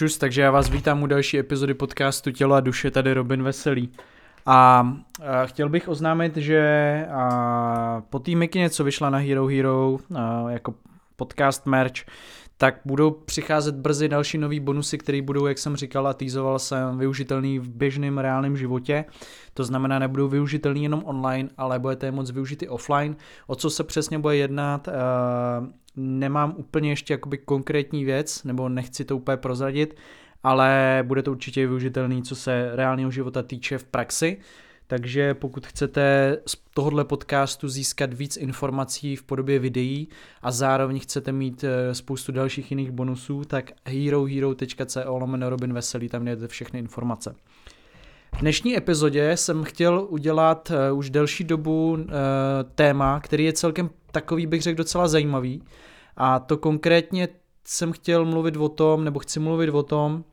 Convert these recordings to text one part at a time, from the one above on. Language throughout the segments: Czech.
Čus, takže já vás vítám u další epizody podcastu Tělo a duše, tady Robin Veselý. A, a chtěl bych oznámit, že a, po té mikině, co vyšla na Hero Hero a, jako podcast merch, tak budou přicházet brzy další nový bonusy, které budou, jak jsem říkal a týzoval jsem, využitelný v běžném reálném životě. To znamená, nebudou využitelný jenom online, ale budete je moc využít i offline. O co se přesně bude jednat, uh, nemám úplně ještě jakoby konkrétní věc, nebo nechci to úplně prozradit, ale bude to určitě využitelný, co se reálného života týče v praxi. Takže pokud chcete z tohohle podcastu získat víc informací v podobě videí a zároveň chcete mít eh, spoustu dalších jiných bonusů, tak herohero.co lomeno Robin Veselý, tam najdete všechny informace. V dnešní epizodě jsem chtěl udělat uh, už delší dobu uh, téma, který je celkem takový, bych řekl, docela zajímavý. A to konkrétně jsem chtěl mluvit o tom, nebo chci mluvit o tom,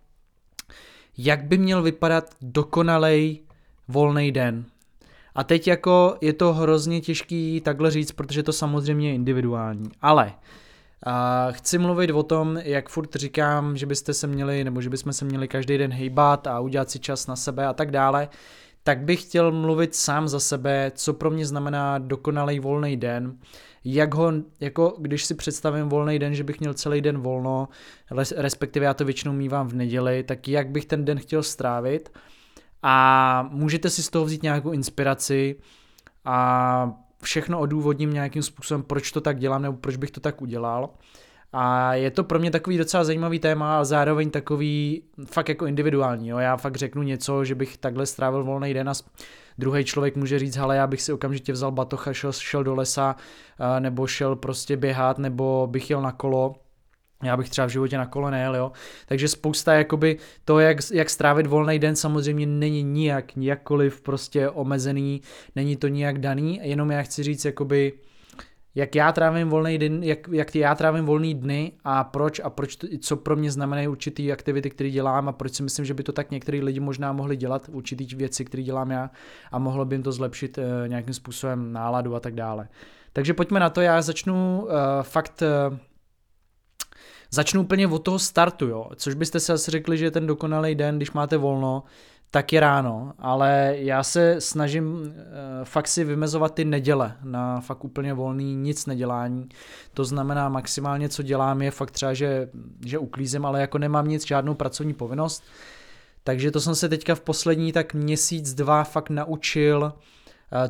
jak by měl vypadat dokonalej volný den. A teď jako je to hrozně těžký takhle říct, protože to samozřejmě je individuální. Ale a chci mluvit o tom, jak furt říkám, že byste se měli, nebo že bychom se měli každý den hejbat a udělat si čas na sebe a tak dále, tak bych chtěl mluvit sám za sebe, co pro mě znamená dokonalý volný den, jak ho, jako když si představím volný den, že bych měl celý den volno, respektive já to většinou mývám v neděli, tak jak bych ten den chtěl strávit a můžete si z toho vzít nějakou inspiraci a všechno odůvodním nějakým způsobem, proč to tak dělám nebo proč bych to tak udělal. A je to pro mě takový docela zajímavý téma a zároveň takový fakt jako individuální. Jo? Já fakt řeknu něco, že bych takhle strávil volný den a druhý člověk může říct, hele, já bych si okamžitě vzal batoh a šel, šel do lesa, nebo šel prostě běhat, nebo bych jel na kolo já bych třeba v životě na kole nejel, jo. Takže spousta, jakoby to, jak, jak strávit volný den, samozřejmě není nijak, nijakkoliv prostě omezený, není to nijak daný, jenom já chci říct, jakoby, jak já trávím volný den, jak, jak já trávím volný dny a proč a proč to, co pro mě znamenají určitý aktivity, které dělám a proč si myslím, že by to tak některý lidi možná mohli dělat, určitý věci, které dělám já a mohlo by jim to zlepšit uh, nějakým způsobem náladu a tak dále. Takže pojďme na to, já začnu uh, fakt uh, Začnu úplně od toho startu, jo. Což byste si asi řekli, že je ten dokonalý den, když máte volno, tak je ráno, ale já se snažím uh, fakt si vymezovat ty neděle na fakt úplně volný nic nedělání. To znamená maximálně, co dělám, je fakt třeba, že, že uklízím, ale jako nemám nic, žádnou pracovní povinnost. Takže to jsem se teďka v poslední tak měsíc, dva fakt naučil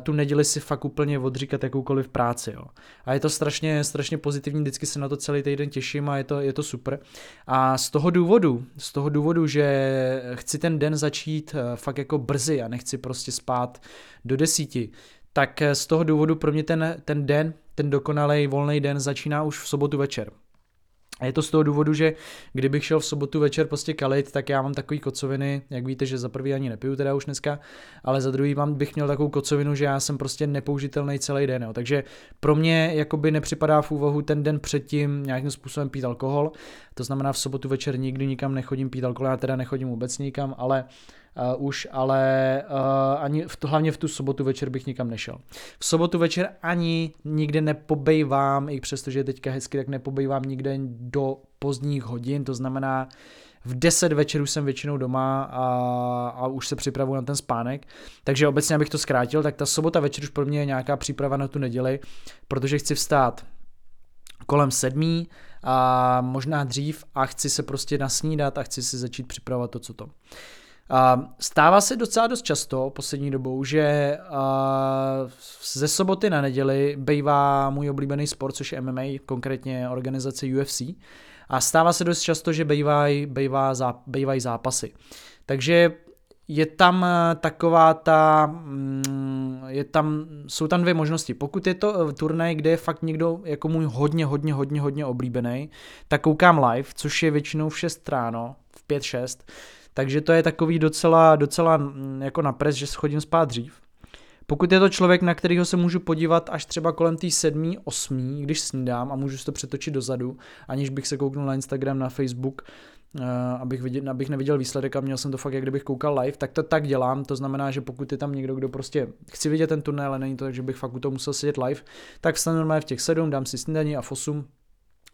tu neděli si fakt úplně odříkat jakoukoliv práci. Jo. A je to strašně, strašně pozitivní, vždycky se na to celý týden těším a je to, je to super. A z toho důvodu, z toho důvodu, že chci ten den začít eh, fakt jako brzy a nechci prostě spát do desíti, tak z toho důvodu pro mě ten, ten den, ten dokonalý volný den začíná už v sobotu večer. A je to z toho důvodu, že kdybych šel v sobotu večer prostě kalit, tak já mám takový kocoviny, jak víte, že za prvý ani nepiju teda už dneska, ale za druhý mám, bych měl takovou kocovinu, že já jsem prostě nepoužitelný celý den. Jo. Takže pro mě jakoby nepřipadá v úvahu ten den předtím nějakým způsobem pít alkohol. To znamená v sobotu večer nikdy nikam nechodím pít alkohol, já teda nechodím vůbec nikam, ale uh, už, ale uh, ani v, hlavně v tu sobotu večer bych nikam nešel. V sobotu večer ani nikde nepobejvám, i přestože je teďka hezky, tak nepobejvám nikde do pozdních hodin, to znamená v 10 večer už jsem většinou doma a, a už se připravuju na ten spánek. Takže obecně, abych to zkrátil, tak ta sobota večer už pro mě je nějaká příprava na tu neděli, protože chci vstát kolem sedmí a možná dřív a chci se prostě nasnídat a chci si začít připravovat to, co to. Stává se docela dost často poslední dobou, že ze soboty na neděli bývá můj oblíbený sport, což je MMA, konkrétně organizace UFC. A stává se dost často, že bývají bývá bývaj zápasy. Takže je tam taková ta, mm, je tam, jsou tam dvě možnosti. Pokud je to turnaj, kde je fakt někdo jako můj hodně, hodně, hodně, hodně oblíbený, tak koukám live, což je většinou v 6 ráno, v 5-6 takže to je takový docela, docela mm, jako na pres, že schodím spát dřív. Pokud je to člověk, na kterého se můžu podívat až třeba kolem té sedmý, osmý, když snídám a můžu si to přetočit dozadu, aniž bych se kouknul na Instagram, na Facebook, uh, abych, viděl, abych neviděl výsledek a měl jsem to fakt, jak kdybych koukal live, tak to tak dělám. To znamená, že pokud je tam někdo, kdo prostě chci vidět ten turnaj, ale není to tak, že bych fakt u toho musel sedět live, tak vstanu normálně v těch sedm, dám si snídaní a v osm,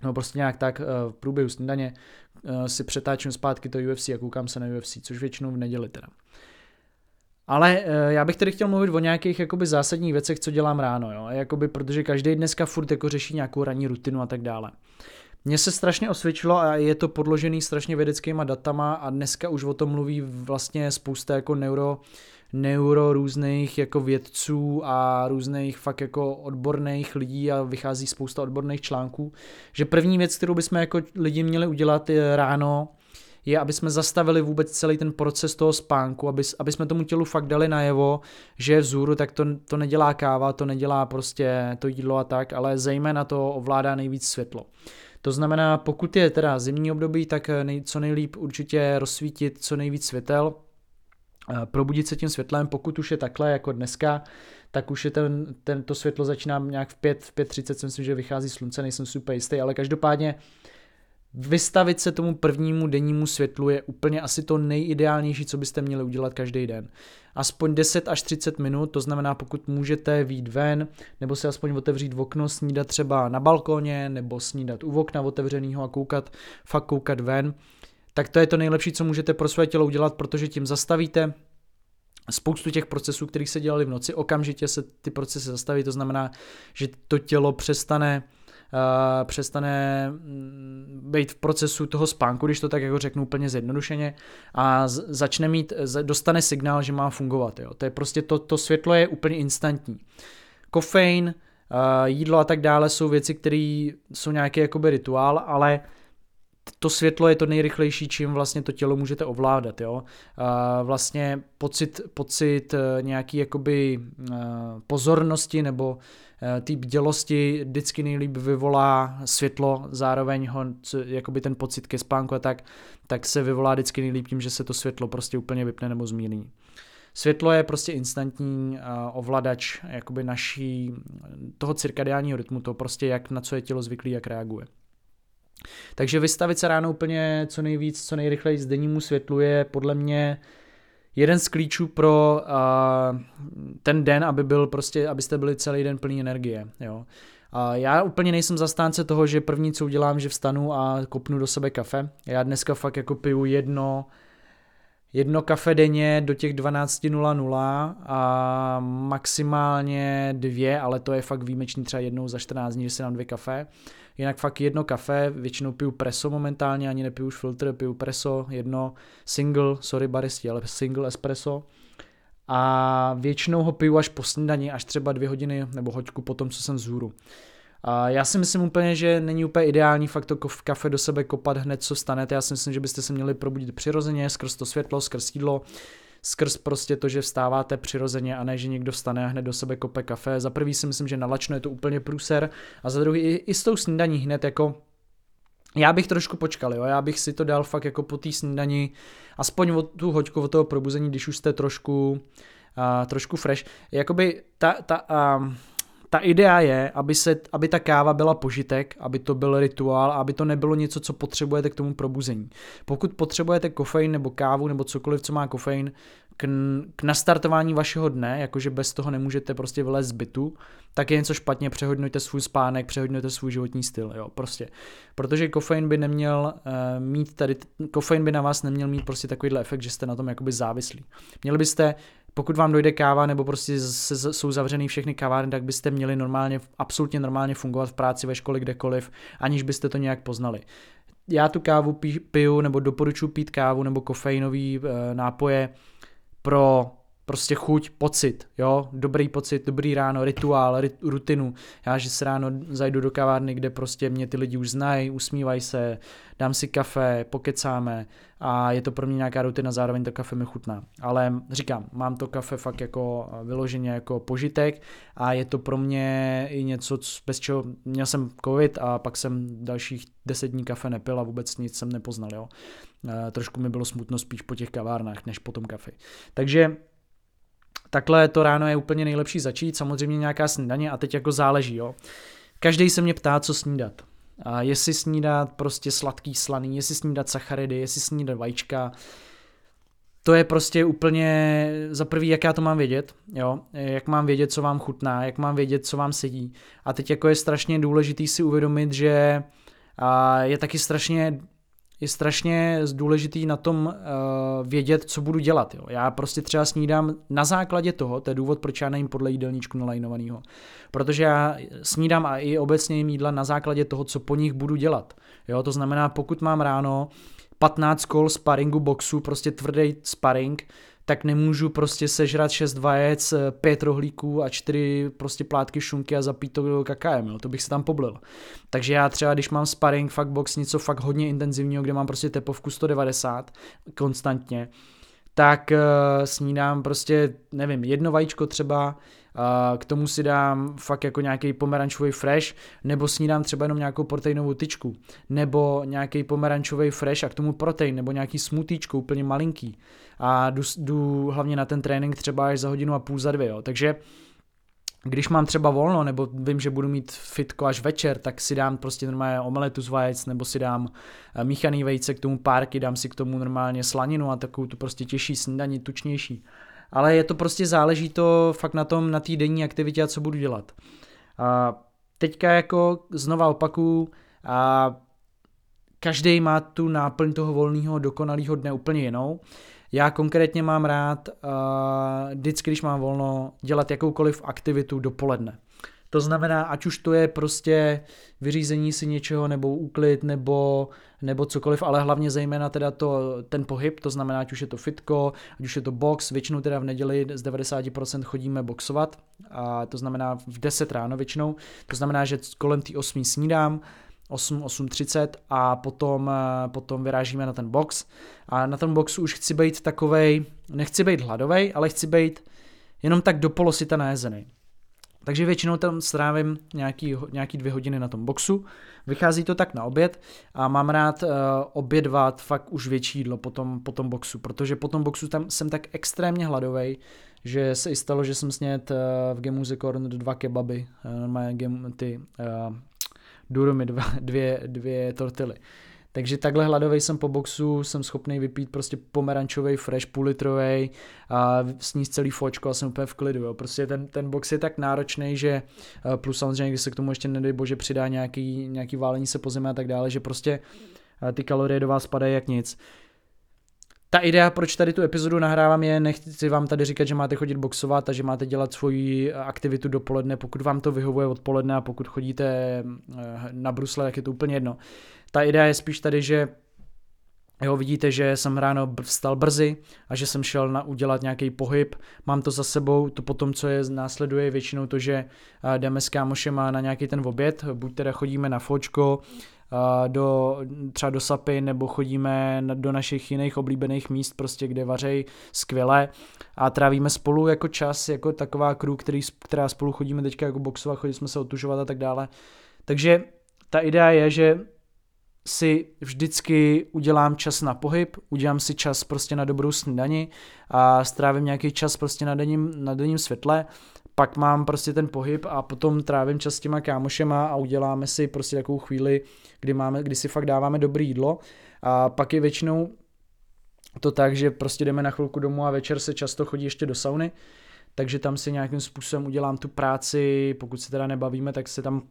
no prostě nějak tak uh, v průběhu snídaně si přetáčím zpátky to UFC a koukám se na UFC, což většinou v neděli teda. Ale uh, já bych tedy chtěl mluvit o nějakých jakoby zásadních věcech, co dělám ráno, jo? Jakoby, protože každý dneska furt jako řeší nějakou ranní rutinu a tak dále. Mně se strašně osvědčilo a je to podložený strašně vědeckýma datama a dneska už o tom mluví vlastně spousta jako neuro, neuro různých jako vědců a různých fakt jako odborných lidí a vychází spousta odborných článků, že první věc, kterou bychom jako lidi měli udělat je ráno, je, aby jsme zastavili vůbec celý ten proces toho spánku, aby, aby jsme tomu tělu fakt dali najevo, že je vzhůru, tak to, to nedělá káva, to nedělá prostě to jídlo a tak, ale zejména to ovládá nejvíc světlo. To znamená, pokud je teda zimní období, tak nej, co nejlíp určitě rozsvítit co nejvíc světel, eh, probudit se tím světlem, pokud už je takhle jako dneska, tak už je ten, tento světlo začíná nějak v 5, v 5.30, si myslím, že vychází slunce, nejsem super jistý, ale každopádně vystavit se tomu prvnímu dennímu světlu je úplně asi to nejideálnější, co byste měli udělat každý den. Aspoň 10 až 30 minut, to znamená, pokud můžete výjít ven, nebo si aspoň otevřít v okno, snídat třeba na balkoně, nebo snídat u okna otevřeného a koukat, fakt koukat ven, tak to je to nejlepší, co můžete pro své tělo udělat, protože tím zastavíte spoustu těch procesů, kterých se dělali v noci, okamžitě se ty procesy zastaví, to znamená, že to tělo přestane přestane mm, být v procesu toho spánku, když to tak jako řeknu úplně zjednodušeně, a začne mít, dostane signál, že má fungovat. Jo. To je prostě to, to světlo je úplně instantní. Kofein, uh, jídlo a tak dále jsou věci, které jsou nějaký jakoby rituál, ale to světlo je to nejrychlejší, čím vlastně to tělo můžete ovládat, jo. Uh, vlastně pocit, pocit nějaký jakoby pozornosti nebo Eh, té bdělosti vždycky nejlíp vyvolá světlo, zároveň ho, jakoby ten pocit ke spánku a tak, tak se vyvolá vždycky nejlíp tím, že se to světlo prostě úplně vypne nebo zmírní. Světlo je prostě instantní uh, ovladač jakoby naší, toho cirkadiálního rytmu, to prostě jak na co je tělo zvyklý, jak reaguje. Takže vystavit se ráno úplně co nejvíc, co nejrychleji z dennímu světlu je podle mě uh, jeden z klíčů pro uh, ten den, aby byl prostě, abyste byli celý den plný energie, jo. A já úplně nejsem zastánce toho, že první, co udělám, že vstanu a kopnu do sebe kafe. Já dneska fakt jako piju jedno, jedno kafe denně do těch 12.00 a maximálně dvě, ale to je fakt výjimečný třeba jednou za 14 dní, že si dám dvě kafe. Jinak fakt jedno kafe, většinou piju preso momentálně, ani nepiju už filtr, piju preso, jedno single, sorry baristi, ale single espresso. A většinou ho piju až po snídani, až třeba dvě hodiny nebo hoďku po tom, co jsem zhůru. A já si myslím úplně, že není úplně ideální fakt to kafe do sebe kopat hned, co stanete. Já si myslím, že byste se měli probudit přirozeně, skrz to světlo, skrz jídlo, skrz prostě to, že vstáváte přirozeně a ne, že někdo vstane a hned do sebe kope kafe. Za prvý si myslím, že nalačno je to úplně průser a za druhý i, i s tou snídaní hned jako já bych trošku počkal, jo, já bych si to dal fakt jako po té snídani, aspoň o tu hoďku od toho probuzení, když už jste trošku, uh, trošku fresh. Jakoby ta, ta, uh, ta idea je, aby, se, aby ta káva byla požitek, aby to byl rituál, aby to nebylo něco, co potřebujete k tomu probuzení. Pokud potřebujete kofein nebo kávu nebo cokoliv, co má kofein, k, k nastartování vašeho dne, jakože bez toho nemůžete prostě vylézt z bytu, tak je něco špatně, přehodnujte svůj spánek, přehodnujte svůj životní styl, jo, prostě. Protože kofein by neměl uh, mít tady, kofein by na vás neměl mít prostě takovýhle efekt, že jste na tom jakoby závislí. Měli byste pokud vám dojde káva nebo prostě jsou zavřený všechny kavárny, tak byste měli normálně, absolutně normálně fungovat v práci, ve škole, kdekoliv, aniž byste to nějak poznali. Já tu kávu piju nebo doporučuji pít kávu nebo kofeinový e, nápoje pro prostě chuť, pocit, jo, dobrý pocit, dobrý ráno, rituál, rit, rutinu. Já, že se ráno zajdu do kavárny, kde prostě mě ty lidi už znají, usmívají se, dám si kafe, pokecáme a je to pro mě nějaká rutina, zároveň to kafe mi chutná. Ale říkám, mám to kafe fakt jako vyloženě jako požitek a je to pro mě i něco, bez čeho měl jsem covid a pak jsem dalších deset dní kafe nepil a vůbec nic jsem nepoznal, jo. E, trošku mi bylo smutno spíš po těch kavárnách, než po tom kafe. Takže takhle to ráno je úplně nejlepší začít, samozřejmě nějaká snídaně a teď jako záleží, jo. Každý se mě ptá, co snídat. A jestli snídat prostě sladký slaný, jestli snídat sacharidy, jestli snídat vajíčka, to je prostě úplně za prvý, jak já to mám vědět, jo, jak mám vědět, co vám chutná, jak mám vědět, co vám sedí. A teď jako je strašně důležitý si uvědomit, že a je taky strašně je strašně důležitý na tom uh, vědět, co budu dělat. Jo. Já prostě třeba snídám na základě toho, to je důvod, proč já nejím podle jídelníčku nalajnovaného. Protože já snídám a i obecně jím jídla na základě toho, co po nich budu dělat. Jo, to znamená, pokud mám ráno 15 kol sparingu boxu, prostě tvrdý sparring, tak nemůžu prostě sežrat 6 vajec, 5 rohlíků a 4 prostě plátky šunky a zapít to kakaem, jo. to bych se tam poblil. Takže já třeba, když mám sparring, fakt box, něco fakt hodně intenzivního, kde mám prostě tepovku 190 konstantně, tak uh, snídám prostě, nevím, jedno vajíčko třeba, uh, k tomu si dám fakt jako nějaký pomerančový fresh, nebo snídám třeba jenom nějakou proteinovou tyčku, nebo nějaký pomerančový fresh a k tomu protein, nebo nějaký smutíčko úplně malinký. A jdu, jdu hlavně na ten trénink třeba až za hodinu a půl, za dvě, jo. Takže když mám třeba volno, nebo vím, že budu mít fitko až večer, tak si dám prostě normálně omeletu z vajec, nebo si dám eh, míchaný vejce k tomu párky, dám si k tomu normálně slaninu a takovou tu prostě těžší snídaní, tučnější. Ale je to prostě záleží to fakt na tom, na té denní aktivitě a co budu dělat. A teďka jako znova opakuju, a každý má tu náplň toho volného, dokonalého dne úplně jinou. Já konkrétně mám rád uh, vždycky, když mám volno, dělat jakoukoliv aktivitu dopoledne. To znamená, ať už to je prostě vyřízení si něčeho, nebo úklid, nebo, nebo cokoliv, ale hlavně zejména teda to, ten pohyb, to znamená, ať už je to fitko, ať už je to box, většinou teda v neděli z 90% chodíme boxovat, a to znamená v 10 ráno většinou, to znamená, že kolem té 8 snídám, 8, 8.30 a potom, eh, potom vyrážíme na ten box. A na tom boxu už chci být takovej, nechci být hladovej, ale chci být jenom tak do polosita najezený. Takže většinou tam strávím nějaký, nějaký dvě hodiny na tom boxu. Vychází to tak na oběd a mám rád uh, obědvat fakt už větší jídlo po tom, po tom boxu, protože po tom boxu tam jsem tak extrémně hladovej, že se i stalo, že jsem snět uh, v Gemuze Corner dva kebaby, uh, ty uh, durumy, dva, dvě, dvě tortily. Takže takhle hladový jsem po boxu, jsem schopný vypít prostě pomerančový fresh, půl litrový a sníst celý fočko a jsem úplně v klidu. Jo. Prostě ten, ten box je tak náročný, že eh, plus samozřejmě, když se k tomu ještě nedej bože přidá nějaký, nějaký válení se po zemi a tak dále, že prostě eh, ty kalorie do vás padají jak nic. Ta idea, proč tady tu epizodu nahrávám, je, nechci vám tady říkat, že máte chodit boxovat a že máte dělat svoji aktivitu dopoledne, pokud vám to vyhovuje odpoledne a pokud chodíte eh, na brusle, tak je to úplně jedno. Ta idea je spíš tady, že Jo, vidíte, že jsem ráno vstal brzy a že jsem šel na udělat nějaký pohyb. Mám to za sebou, to potom, co je následuje, většinou to, že eh, jdeme s kámošema na nějaký ten oběd, buď teda chodíme na fočko, do, třeba do Sapy nebo chodíme do našich jiných oblíbených míst, prostě kde vařej skvěle a trávíme spolu jako čas, jako taková crew, který, která spolu chodíme teďka jako boxovat, chodili jsme se otužovat a tak dále. Takže ta idea je, že si vždycky udělám čas na pohyb, udělám si čas prostě na dobrou snídani a strávím nějaký čas prostě na denním, na denním světle pak mám prostě ten pohyb a potom trávím čas s těma kámošema a uděláme si prostě takovou chvíli, kdy, máme, kdy si fakt dáváme dobré jídlo. A pak je většinou to tak, že prostě jdeme na chvilku domů a večer se často chodí ještě do sauny, takže tam si nějakým způsobem udělám tu práci, pokud se teda nebavíme, tak se tam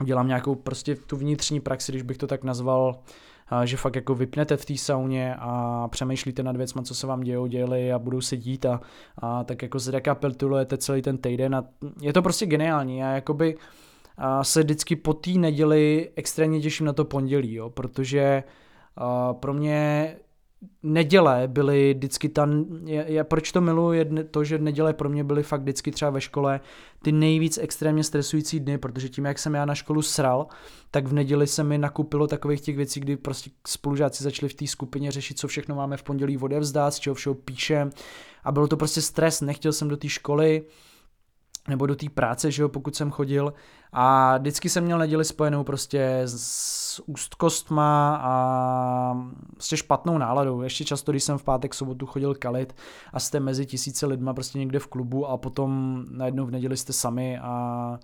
udělám nějakou prostě tu vnitřní praxi, když bych to tak nazval, že fakt jako vypnete v té sauně a přemýšlíte nad věcmi, co se vám dějou, děli a budou se dít a, a tak jako zrekapitulujete celý ten týden a je to prostě geniální. Já jakoby a se vždycky po té neděli extrémně těším na to pondělí, jo, protože a pro mě neděle byly vždycky ta, já, já proč to miluji, je to, že neděle pro mě byly fakt vždycky třeba ve škole ty nejvíc extrémně stresující dny, protože tím, jak jsem já na školu sral, tak v neděli se mi nakupilo takových těch věcí, kdy prostě spolužáci začali v té skupině řešit, co všechno máme v pondělí odevzdát, z čeho všeho píšem. A bylo to prostě stres, nechtěl jsem do té školy, nebo do té práce, že jo, pokud jsem chodil a vždycky jsem měl neděli spojenou prostě s ústkostma a s špatnou náladou. Ještě často, když jsem v pátek, sobotu chodil kalit a jste mezi tisíce lidma prostě někde v klubu a potom najednou v neděli jste sami a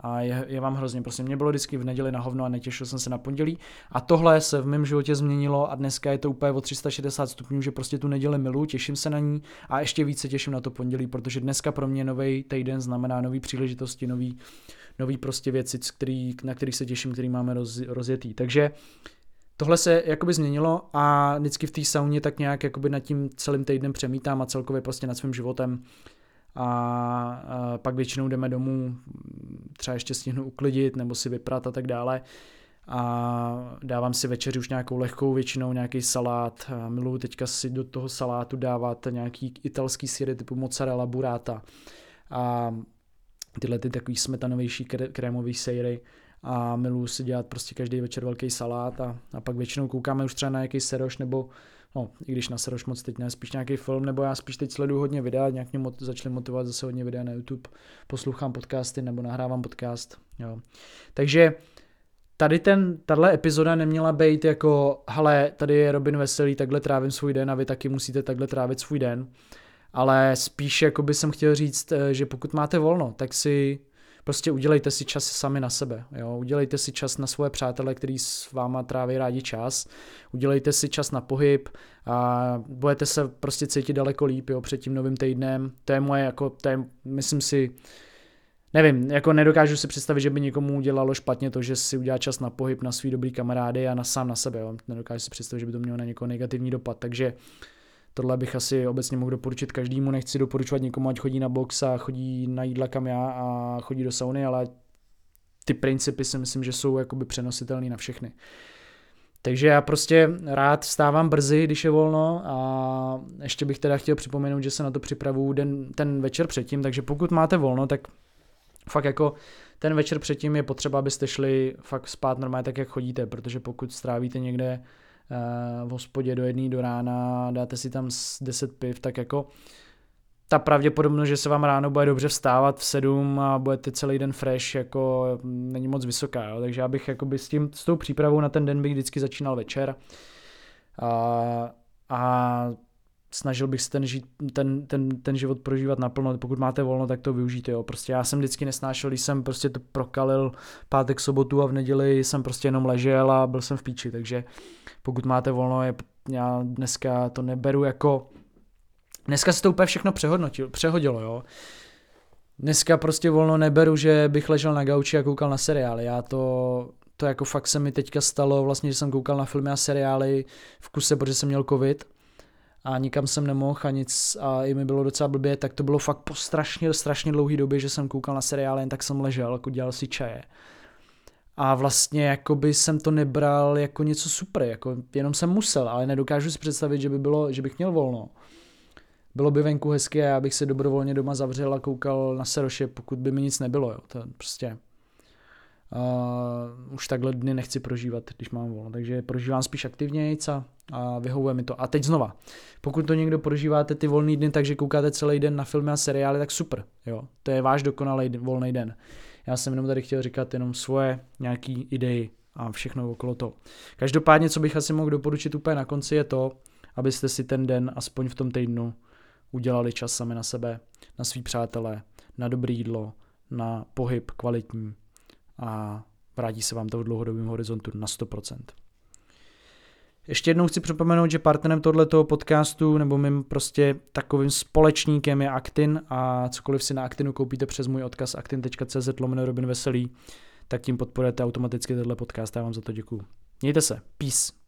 a je, je vám hrozně. Prostě mě bylo vždycky v neděli na hovno a netěšil jsem se na pondělí. A tohle se v mém životě změnilo a dneska je to úplně o 360 stupňů, že prostě tu neděli miluji, těším se na ní a ještě více těším na to pondělí, protože dneska pro mě nový týden znamená nový příležitosti, nový, nový prostě věci, který, na kterých se těším, který máme roz, rozjetý. Takže tohle se jakoby změnilo a vždycky v té sauně tak nějak jakoby nad tím celým týdnem přemítám a celkově prostě nad svým životem a, pak většinou jdeme domů, třeba ještě stihnu uklidit nebo si vyprat a tak dále. A dávám si večeři už nějakou lehkou většinou, nějaký salát. Miluju teďka si do toho salátu dávat nějaký italský síry typu mozzarella, burrata. A tyhle ty takový smetanovější krémový sejry a miluju si dělat prostě každý večer velký salát a, a pak většinou koukáme už třeba na nějaký seroš nebo no, i když na seroš moc teď ne, spíš nějaký film, nebo já spíš teď sleduju hodně videa, nějak mě mot- začali motivovat zase hodně videa na YouTube, poslouchám podcasty nebo nahrávám podcast, jo. Takže tady ten, tahle epizoda neměla být jako, hele, tady je Robin Veselý, takhle trávím svůj den a vy taky musíte takhle trávit svůj den, ale spíš jako by jsem chtěl říct, eh, že pokud máte volno, tak si prostě udělejte si čas sami na sebe, jo? udělejte si čas na svoje přátele, který s váma tráví rádi čas, udělejte si čas na pohyb a budete se prostě cítit daleko líp jo, před tím novým týdnem, to je moje, jako, to je, myslím si, nevím, jako nedokážu si představit, že by někomu udělalo špatně to, že si udělá čas na pohyb, na svý dobrý kamarády a na sám na sebe, jo. nedokážu si představit, že by to mělo na někoho negativní dopad, takže tohle bych asi obecně mohl doporučit každému, nechci doporučovat někomu, ať chodí na box a chodí na jídla kam já a chodí do sauny, ale ty principy si myslím, že jsou jakoby přenositelné na všechny. Takže já prostě rád stávám brzy, když je volno a ještě bych teda chtěl připomenout, že se na to připravuju den, ten večer předtím, takže pokud máte volno, tak fakt jako ten večer předtím je potřeba, abyste šli fakt spát normálně tak, jak chodíte, protože pokud strávíte někde v hospodě do jedné do rána, dáte si tam 10 piv, tak jako ta pravděpodobnost, že se vám ráno bude dobře vstávat v 7 a budete celý den fresh, jako není moc vysoká, jo? takže já bych jakoby s, tím, s tou přípravou na ten den bych vždycky začínal večer a, a snažil bych se ten, žít, ten, ten, ten život prožívat naplno, pokud máte volno, tak to využijte, jo. Prostě já jsem vždycky nesnášel, když jsem prostě to prokalil pátek, sobotu a v neděli jsem prostě jenom ležel a byl jsem v píči, takže pokud máte volno, je, já dneska to neberu jako, dneska se to úplně všechno přehodnotil, přehodilo, jo. Dneska prostě volno neberu, že bych ležel na gauči a koukal na seriály, já to, to jako fakt se mi teďka stalo, vlastně, že jsem koukal na filmy a seriály v kuse, protože jsem měl covid a nikam jsem nemohl a nic a i mi bylo docela blbě, tak to bylo fakt po strašně, strašně dlouhý době, že jsem koukal na seriály, jen tak jsem ležel, jako dělal si čaje. A vlastně jakoby jsem to nebral jako něco super, jako jenom jsem musel, ale nedokážu si představit, že by bylo, že bych měl volno. Bylo by venku hezky a já bych se dobrovolně doma zavřel a koukal na seroše, pokud by mi nic nebylo, jo. To prostě Uh, už takhle dny nechci prožívat, když mám volno, takže prožívám spíš aktivně a, vyhovuje mi to. A teď znova, pokud to někdo prožíváte ty volný dny, takže koukáte celý den na filmy a seriály, tak super, jo, to je váš dokonalý volný den. Já jsem jenom tady chtěl říkat jenom svoje nějaký idei a všechno okolo toho. Každopádně, co bych asi mohl doporučit úplně na konci, je to, abyste si ten den, aspoň v tom týdnu, udělali čas sami na sebe, na svý přátelé, na dobré jídlo, na pohyb kvalitní, a vrátí se vám to v dlouhodobém horizontu na 100%. Ještě jednou chci připomenout, že partnerem tohoto podcastu nebo mým prostě takovým společníkem je Actin a cokoliv si na Actinu koupíte přes můj odkaz actin.cz lomeno Robin Veselý, tak tím podporujete automaticky tenhle podcast. Já vám za to děkuju. Mějte se. Peace.